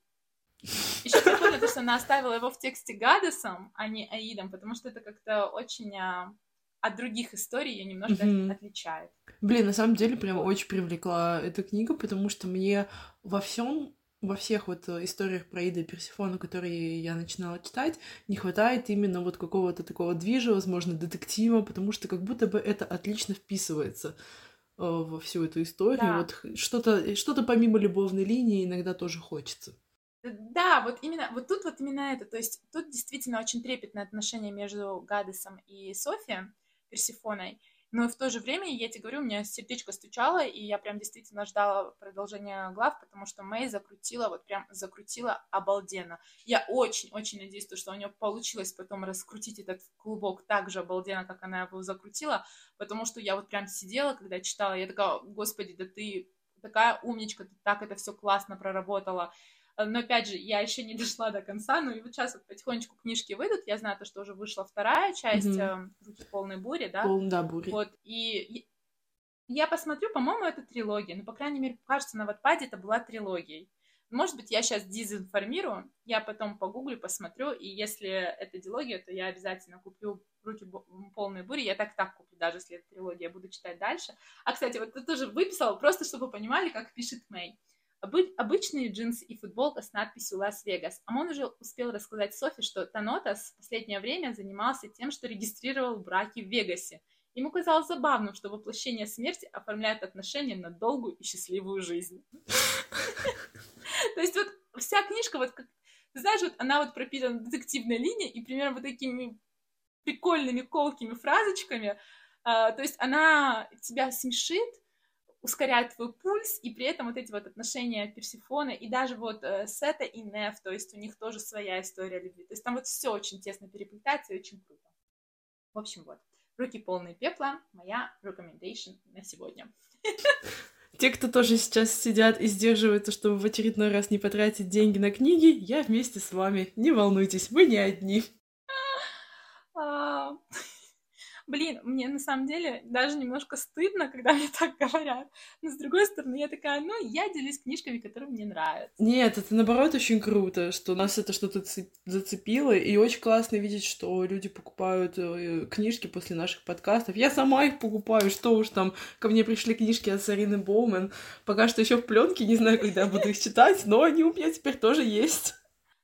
Еще прикольно то, что она оставила его в тексте Гадесом, а не Аидом, потому что это как-то очень а, от других историй ее немножко mm-hmm. отличает. Блин, на самом деле прям очень привлекла эта книга, потому что мне во всем во всех вот э, историях про Ида и Персифону, которые я начинала читать, не хватает именно вот какого-то такого движа, возможно, детектива, потому что как будто бы это отлично вписывается э, во всю эту историю. Да. Вот что-то, что-то помимо любовной линии иногда тоже хочется. Да, вот именно, вот тут вот именно это, то есть тут действительно очень трепетное отношение между Гадесом и Софией, Персифоной. Но в то же время, я тебе говорю, у меня сердечко стучало, и я прям действительно ждала продолжения глав, потому что Мэй закрутила, вот прям закрутила обалденно. Я очень-очень надеюсь, что у нее получилось потом раскрутить этот клубок так же обалденно, как она его закрутила, потому что я вот прям сидела, когда читала, я такая, господи, да ты такая умничка, ты так это все классно проработала. Э, но опять же, я еще не дошла до конца, ну и вот сейчас вот потихонечку книжки выйдут, я знаю то, что уже вышла вторая часть mm-hmm. «Руки полной бури», да? Пол, да, бури. Вот, и я посмотрю, по-моему, это трилогия, ну, по крайней мере, кажется, на Ватпаде это была трилогией. Может быть, я сейчас дезинформирую, я потом погуглю, посмотрю, и если это дилогия, то я обязательно куплю «Руки полной бури», я так так куплю, даже если это трилогия, я буду читать дальше. А, кстати, вот ты тоже выписала, просто чтобы вы понимали, как пишет Мэй. Обычные джинсы и футболка с надписью «Лас-Вегас». Амон уже успел рассказать Софи, что Танотас в последнее время занимался тем, что регистрировал браки в Вегасе. Ему казалось забавным, что воплощение смерти оформляет отношения на долгую и счастливую жизнь. [LAUGHS] То есть вот вся книжка, вот как, знаешь, вот она вот пропитана детективной линией и примерно вот такими прикольными колкими фразочками. А, то есть она тебя смешит, ускоряет твой пульс, и при этом вот эти вот отношения Персифона, и даже вот э, Сета и Неф, то есть у них тоже своя история любви. То есть там вот все очень тесно переплетается и очень круто. В общем, вот. Руки полные пепла, моя recommendation на сегодня. Те, кто тоже сейчас сидят и сдерживаются, чтобы в очередной раз не потратить деньги на книги, я вместе с вами. Не волнуйтесь, вы не одни. Блин, мне на самом деле даже немножко стыдно, когда мне [LAUGHS] так говорят. Но с другой стороны, я такая, ну, я делюсь книжками, которые мне нравятся. Нет, это наоборот очень круто, что нас это что-то зацепило, и очень классно видеть, что люди покупают э, книжки после наших подкастов. Я сама их покупаю, что уж там, ко мне пришли книжки от Сарины Боумен. Пока что еще в пленке, не знаю, когда буду их читать, но они у меня теперь тоже есть.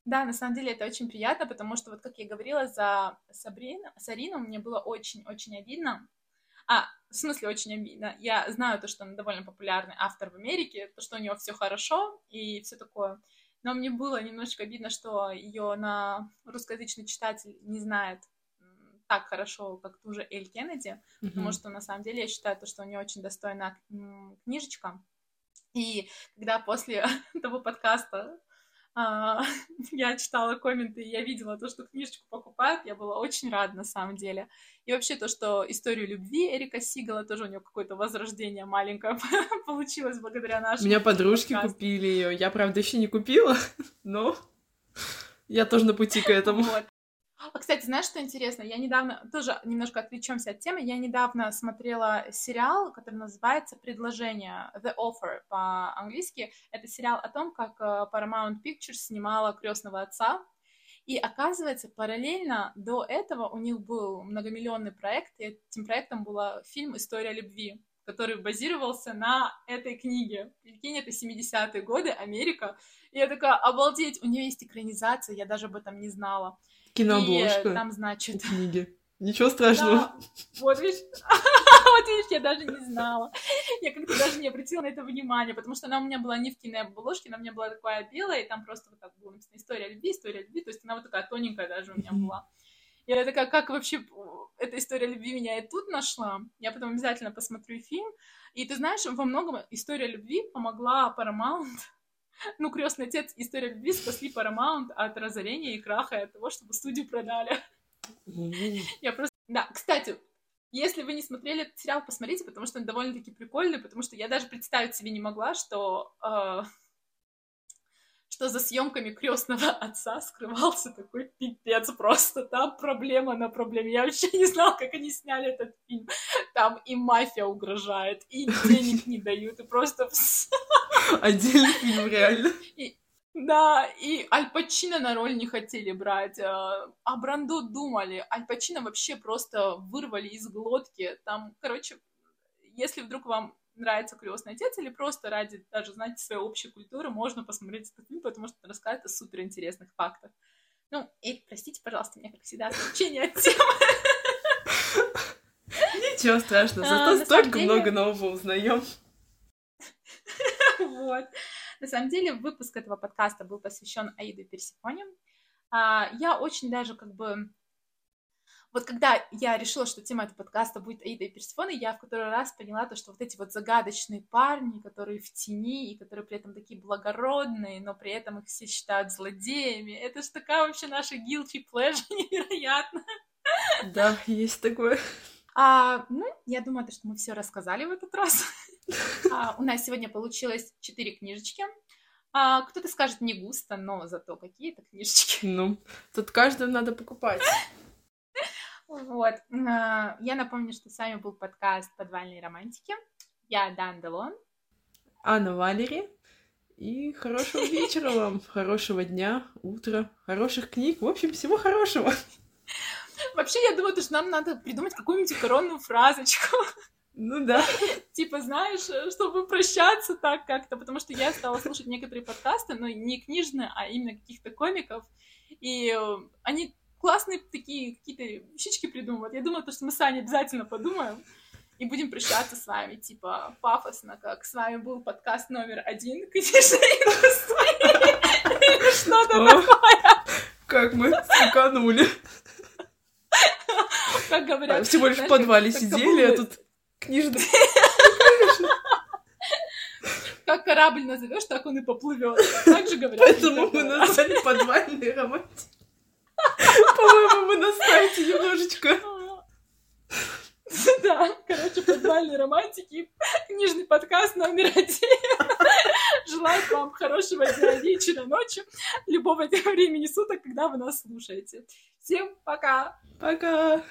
Да, на самом деле это очень приятно, потому что, вот как я говорила за Сабрину, Сарину, мне было очень-очень обидно. А, в смысле, очень обидно. Я знаю то, что она довольно популярный автор в Америке, то, что у него все хорошо и все такое. Но мне было немножечко обидно, что ее на русскоязычный читатель не знает так хорошо, как ту же Эль Кеннеди, mm-hmm. потому что на самом деле я считаю то, что у нее очень достойная книжечка. И когда после [LAUGHS] того подкаста [LAUGHS] я читала комменты, я видела то, что книжечку покупают, я была очень рада на самом деле. И вообще то, что историю любви Эрика Сигала, тоже у нее какое-то возрождение маленькое [LAUGHS] получилось благодаря нашему У меня подружки подкасту. купили ее, я, правда, еще не купила, [LAUGHS] но я тоже на пути к этому. Вот. А, кстати, знаешь, что интересно? Я недавно, тоже немножко отвлечемся от темы, я недавно смотрела сериал, который называется «Предложение», «The Offer» по-английски. Это сериал о том, как э, Paramount Pictures снимала крестного отца, и оказывается, параллельно до этого у них был многомиллионный проект, и этим проектом был фильм «История любви», который базировался на этой книге. Прикинь, это 70-е годы, Америка. И я такая, обалдеть, у нее есть экранизация, я даже об этом не знала. Кинообложка. И там, значит... Книги. [LAUGHS] Ничего страшного. Да, вот видишь, [LAUGHS] вот видишь, я даже не знала. Я как-то даже не обратила на это внимание, потому что она у меня была не в кинообложке, она у меня была такая белая, и там просто вот так было написано «История любви», «История любви», то есть она вот такая тоненькая даже у меня была. Я такая, как вообще эта история любви меня и тут нашла? Я потом обязательно посмотрю фильм. И ты знаешь, во многом история любви помогла Paramount [LAUGHS] ну, крестный отец, история любви спасли Paramount от разорения и краха, и от того, чтобы студию продали. Я просто... Да, кстати, если вы не смотрели этот сериал, посмотрите, потому что он довольно-таки прикольный, потому что я даже представить себе не могла, что э, что за съемками крестного [LAUGHS] отца скрывался такой пипец просто. Там проблема на проблеме. Я вообще не знала, как они сняли этот фильм. Там и мафия угрожает, и денег не дают, и просто... Отдельный фильм, реально. И, да, и Аль Пачино на роль не хотели брать, а, а Брандо думали. Аль Пачино вообще просто вырвали из глотки. Там, короче, если вдруг вам нравится крестный отец, или просто ради даже, знаете, своей общей культуры можно посмотреть этот фильм, потому что он рассказывает о суперинтересных фактах. Ну, и простите, пожалуйста, меня, как всегда, отвлечение от темы. Ничего страшного, зато столько много нового узнаем. Вот. На самом деле, выпуск этого подкаста был посвящен Аиду Персифоне. А, я очень даже как бы вот когда я решила, что тема этого подкаста будет Аида и Персифона, я в который раз поняла то, что вот эти вот загадочные парни, которые в тени, и которые при этом такие благородные, но при этом их все считают злодеями, это же такая вообще наша guilty pleasure [LAUGHS] невероятно. Да, есть такое. А, ну, я думаю, то, что мы все рассказали в этот раз. [LAUGHS] А, у нас сегодня получилось четыре книжечки. А, кто-то скажет не густо, но зато какие-то книжечки. Ну, тут каждую надо покупать. Вот. А, я напомню, что с вами был подкаст «Подвальные романтики». Я Дан Делон. Анна Валери. И хорошего [LAUGHS] вечера вам, хорошего дня, утра, хороших книг, в общем, всего хорошего. Вообще, я думаю, что нам надо придумать какую-нибудь коронную фразочку. Ну да. Типа, знаешь, чтобы прощаться так как-то, потому что я стала слушать некоторые подкасты, но не книжные, а именно каких-то комиков, и э, они классные такие какие-то вещички придумывают. Я думаю, то, что мы с Аней обязательно подумаем и будем прощаться с вами, типа, пафосно, как с вами был подкаст номер один «Книжная индустрия» или что-то такое. Как мы скаканули. Как говорят. Всего лишь в подвале сидели, а тут книжный... Как корабль назовешь, так он и поплывет. Так же говорят. Поэтому мы назвали подвальный романтик. По-моему, мы на сайте немножечко. Да, короче, подвальные романтики, книжный подкаст номер один. Желаю вам хорошего дня, вечера, ночи, любого времени суток, когда вы нас слушаете. Всем пока! Пока!